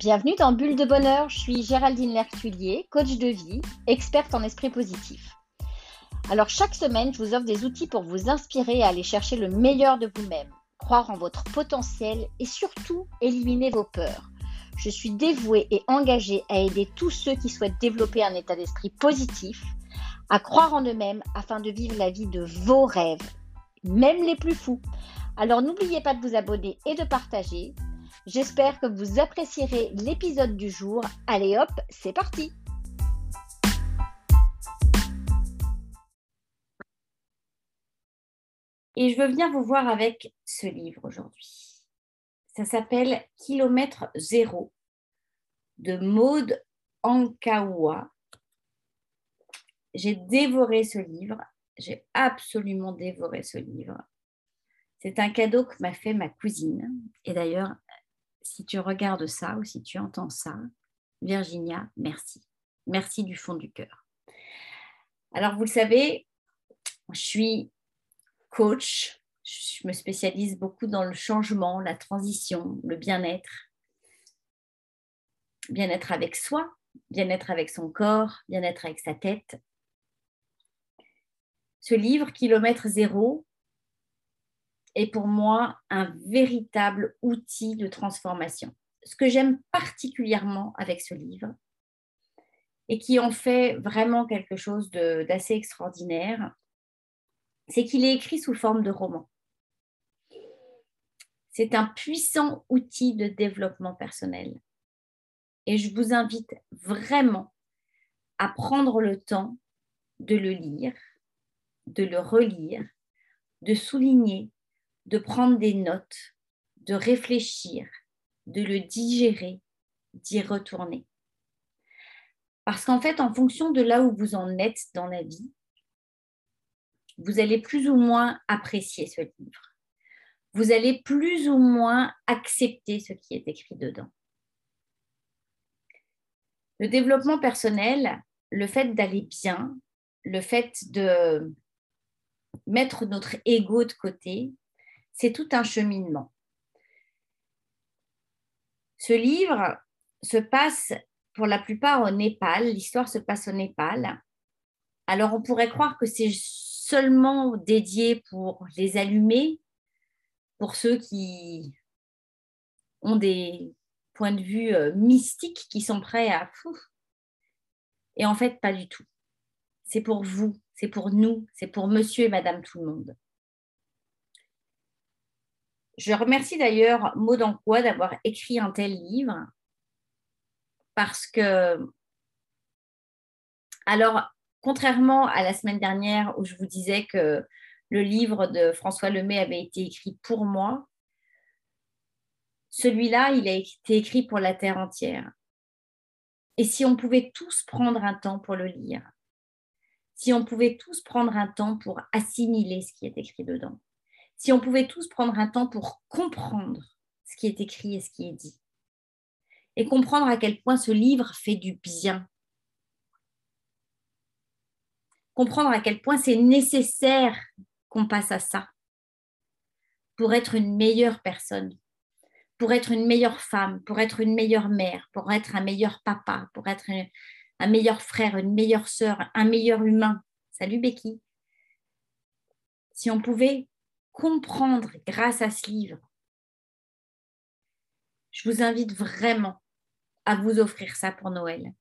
Bienvenue dans Bulle de Bonheur, je suis Géraldine Lertulier, coach de vie, experte en esprit positif. Alors chaque semaine, je vous offre des outils pour vous inspirer à aller chercher le meilleur de vous-même, croire en votre potentiel et surtout éliminer vos peurs. Je suis dévouée et engagée à aider tous ceux qui souhaitent développer un état d'esprit positif, à croire en eux-mêmes afin de vivre la vie de vos rêves, même les plus fous. Alors n'oubliez pas de vous abonner et de partager. J'espère que vous apprécierez l'épisode du jour. Allez hop, c'est parti Et je veux bien vous voir avec ce livre aujourd'hui. Ça s'appelle Kilomètre zéro de Maude Ankawa. J'ai dévoré ce livre. J'ai absolument dévoré ce livre. C'est un cadeau que m'a fait ma cousine. Et d'ailleurs, si tu regardes ça ou si tu entends ça, Virginia, merci. Merci du fond du cœur. Alors, vous le savez, je suis coach. Je me spécialise beaucoup dans le changement, la transition, le bien-être. Bien-être avec soi, bien-être avec son corps, bien-être avec sa tête. Ce livre, Kilomètre Zéro, est pour moi un véritable outil de transformation. Ce que j'aime particulièrement avec ce livre, et qui en fait vraiment quelque chose d'assez extraordinaire, c'est qu'il est écrit sous forme de roman. C'est un puissant outil de développement personnel. Et je vous invite vraiment à prendre le temps de le lire, de le relire, de souligner de prendre des notes, de réfléchir, de le digérer, d'y retourner. Parce qu'en fait, en fonction de là où vous en êtes dans la vie, vous allez plus ou moins apprécier ce livre. Vous allez plus ou moins accepter ce qui est écrit dedans. Le développement personnel, le fait d'aller bien, le fait de mettre notre ego de côté, c'est tout un cheminement. Ce livre se passe pour la plupart au Népal, l'histoire se passe au Népal. Alors on pourrait croire que c'est seulement dédié pour les allumés, pour ceux qui ont des points de vue euh, mystiques, qui sont prêts à... Et en fait, pas du tout. C'est pour vous, c'est pour nous, c'est pour monsieur et madame tout le monde. Je remercie d'ailleurs Maud Anquois d'avoir écrit un tel livre parce que, alors, contrairement à la semaine dernière où je vous disais que le livre de François Lemay avait été écrit pour moi, celui-là, il a été écrit pour la terre entière. Et si on pouvait tous prendre un temps pour le lire, si on pouvait tous prendre un temps pour assimiler ce qui est écrit dedans, si on pouvait tous prendre un temps pour comprendre ce qui est écrit et ce qui est dit, et comprendre à quel point ce livre fait du bien, comprendre à quel point c'est nécessaire qu'on passe à ça. Pour être une meilleure personne, pour être une meilleure femme, pour être une meilleure mère, pour être un meilleur papa, pour être un meilleur frère, une meilleure sœur, un meilleur humain. Salut Becky. Si on pouvait comprendre grâce à ce livre. Je vous invite vraiment à vous offrir ça pour Noël.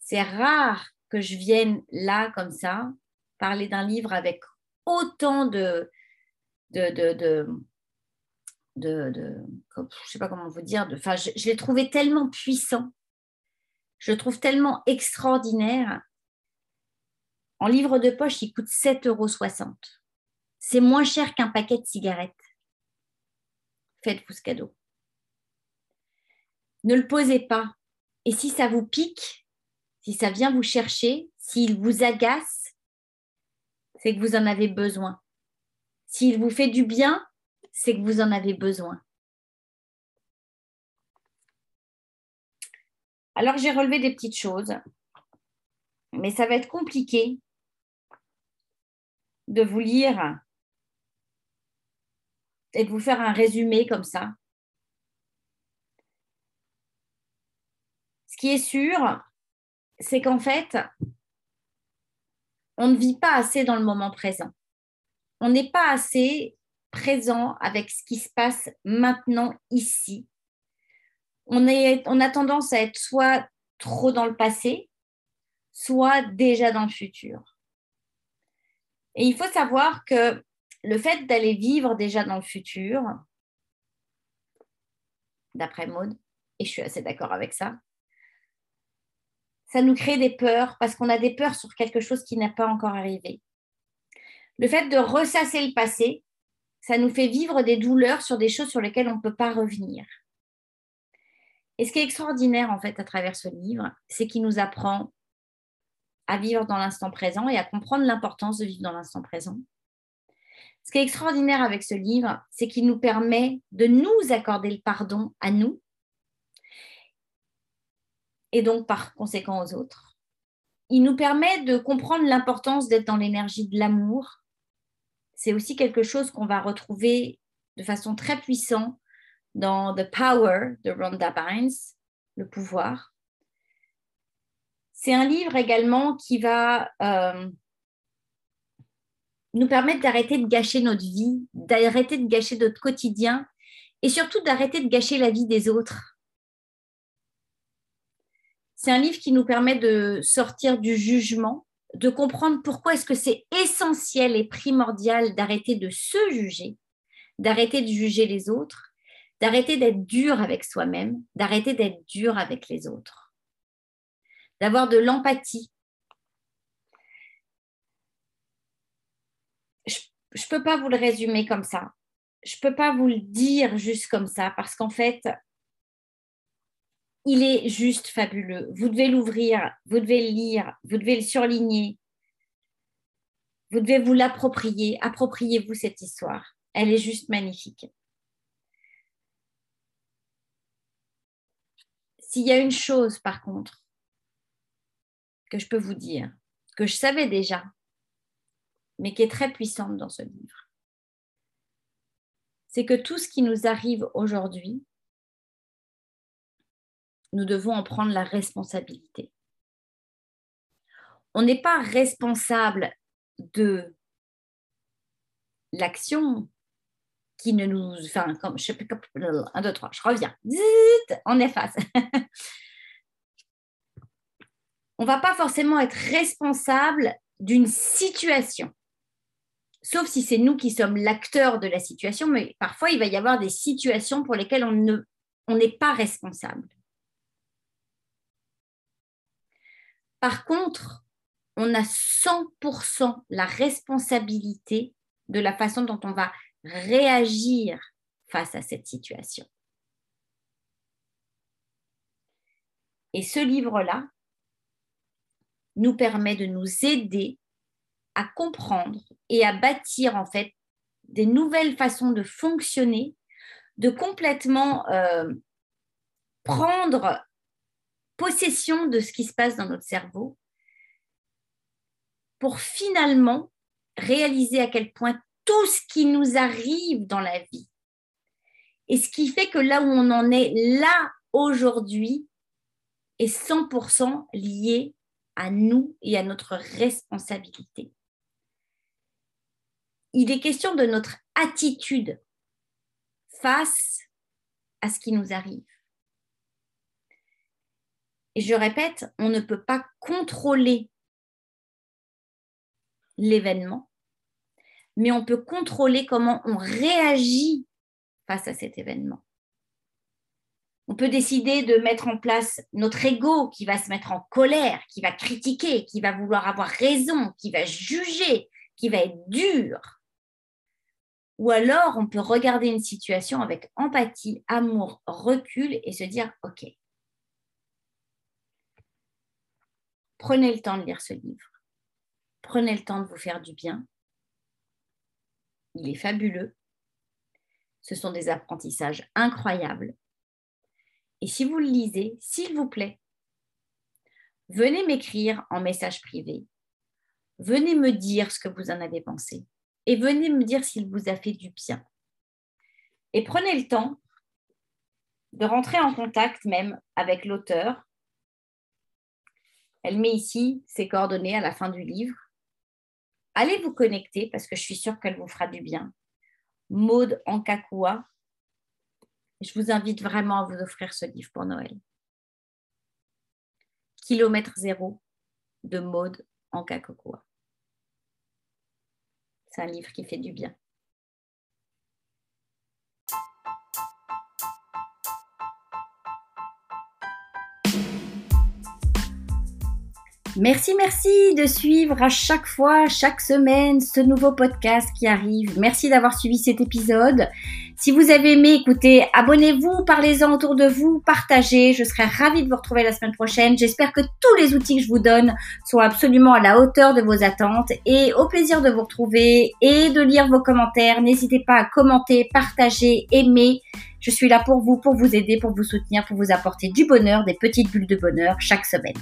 C'est rare que je vienne là comme ça parler d'un livre avec autant de de de, je sais pas comment vous dire, je, je l'ai trouvé tellement puissant, je le trouve tellement extraordinaire. En livre de poche, il coûte 7,60 euros c'est moins cher qu'un paquet de cigarettes. Faites-vous ce cadeau. Ne le posez pas. Et si ça vous pique, si ça vient vous chercher, s'il vous agace, c'est que vous en avez besoin. S'il vous fait du bien, c'est que vous en avez besoin. Alors j'ai relevé des petites choses, mais ça va être compliqué de vous lire de vous faire un résumé comme ça. qui est sûr, c'est qu'en fait, on ne vit pas assez dans le moment présent. On n'est pas assez présent avec ce qui se passe maintenant, ici. On, est, on a tendance à être soit trop dans le passé, soit déjà dans le futur. Et il faut savoir que le fait d'aller vivre déjà dans le futur, d'après Maud, et je suis assez d'accord avec ça, ça nous crée des peurs parce qu'on a des peurs sur quelque chose qui n'a pas encore arrivé. Le fait de ressasser le passé, ça nous fait vivre des douleurs sur des choses sur lesquelles on ne peut pas revenir. Et ce qui est extraordinaire en fait à travers ce livre, c'est qu'il nous apprend à vivre dans l'instant présent et à comprendre l'importance de vivre dans l'instant présent. Ce qui est extraordinaire avec ce livre, c'est qu'il nous permet de nous accorder le pardon à nous et donc par conséquent aux autres. Il nous permet de comprendre l'importance d'être dans l'énergie de l'amour. C'est aussi quelque chose qu'on va retrouver de façon très puissante dans The Power de Rhonda Bynes, le pouvoir. C'est un livre également qui va euh, nous permettre d'arrêter de gâcher notre vie, d'arrêter de gâcher notre quotidien et surtout d'arrêter de gâcher la vie des autres. C'est un livre qui nous permet de sortir du jugement, de comprendre pourquoi est-ce que c'est essentiel et primordial d'arrêter de se juger, d'arrêter de juger les autres d'arrêter d'être dur avec soi-même, d'arrêter d'être dur avec les autres, d'avoir de l'empathie. Je ne peux pas vous le résumer comme ça. Je ne peux pas vous le dire juste comme ça parce qu'en fait, il est juste fabuleux. Vous devez l'ouvrir, vous devez le lire, vous devez le surligner. Vous devez vous l'approprier. Appropriez-vous cette histoire. Elle est juste magnifique. S'il y a une chose, par contre, que je peux vous dire, que je savais déjà, mais qui est très puissante dans ce livre, c'est que tout ce qui nous arrive aujourd'hui, nous devons en prendre la responsabilité. On n'est pas responsable de l'action qui ne nous. Enfin, comme, je sais plus, un, deux, trois, je reviens. Zit, on efface. on ne va pas forcément être responsable d'une situation. Sauf si c'est nous qui sommes l'acteur de la situation, mais parfois il va y avoir des situations pour lesquelles on ne, on n'est pas responsable. Par contre, on a 100% la responsabilité de la façon dont on va réagir face à cette situation. Et ce livre-là nous permet de nous aider à comprendre et à bâtir en fait des nouvelles façons de fonctionner, de complètement euh, prendre possession de ce qui se passe dans notre cerveau pour finalement réaliser à quel point tout ce qui nous arrive dans la vie. Et ce qui fait que là où on en est là aujourd'hui est 100% lié à nous et à notre responsabilité. Il est question de notre attitude face à ce qui nous arrive. Et je répète, on ne peut pas contrôler l'événement, mais on peut contrôler comment on réagit face à cet événement. On peut décider de mettre en place notre ego qui va se mettre en colère, qui va critiquer, qui va vouloir avoir raison, qui va juger, qui va être dur. Ou alors, on peut regarder une situation avec empathie, amour, recul et se dire, OK, prenez le temps de lire ce livre. Prenez le temps de vous faire du bien. Il est fabuleux. Ce sont des apprentissages incroyables. Et si vous le lisez, s'il vous plaît, venez m'écrire en message privé. Venez me dire ce que vous en avez pensé. Et venez me dire s'il vous a fait du bien. Et prenez le temps de rentrer en contact même avec l'auteur Elle met ici ses coordonnées à la fin du livre. Allez vous connecter parce que je suis sûre qu'elle vous fera du bien. Maude Ankakua. Je vous invite vraiment à vous offrir ce livre pour Noël. Kilomètre zéro de Maude Ankakua. C'est un livre qui fait du bien. Merci, merci de suivre à chaque fois, chaque semaine, ce nouveau podcast qui arrive. Merci d'avoir suivi cet épisode. Si vous avez aimé, écoutez, abonnez-vous, parlez-en autour de vous, partagez. Je serai ravie de vous retrouver la semaine prochaine. J'espère que tous les outils que je vous donne sont absolument à la hauteur de vos attentes et au plaisir de vous retrouver et de lire vos commentaires. N'hésitez pas à commenter, partager, aimer. Je suis là pour vous, pour vous aider, pour vous soutenir, pour vous apporter du bonheur, des petites bulles de bonheur chaque semaine.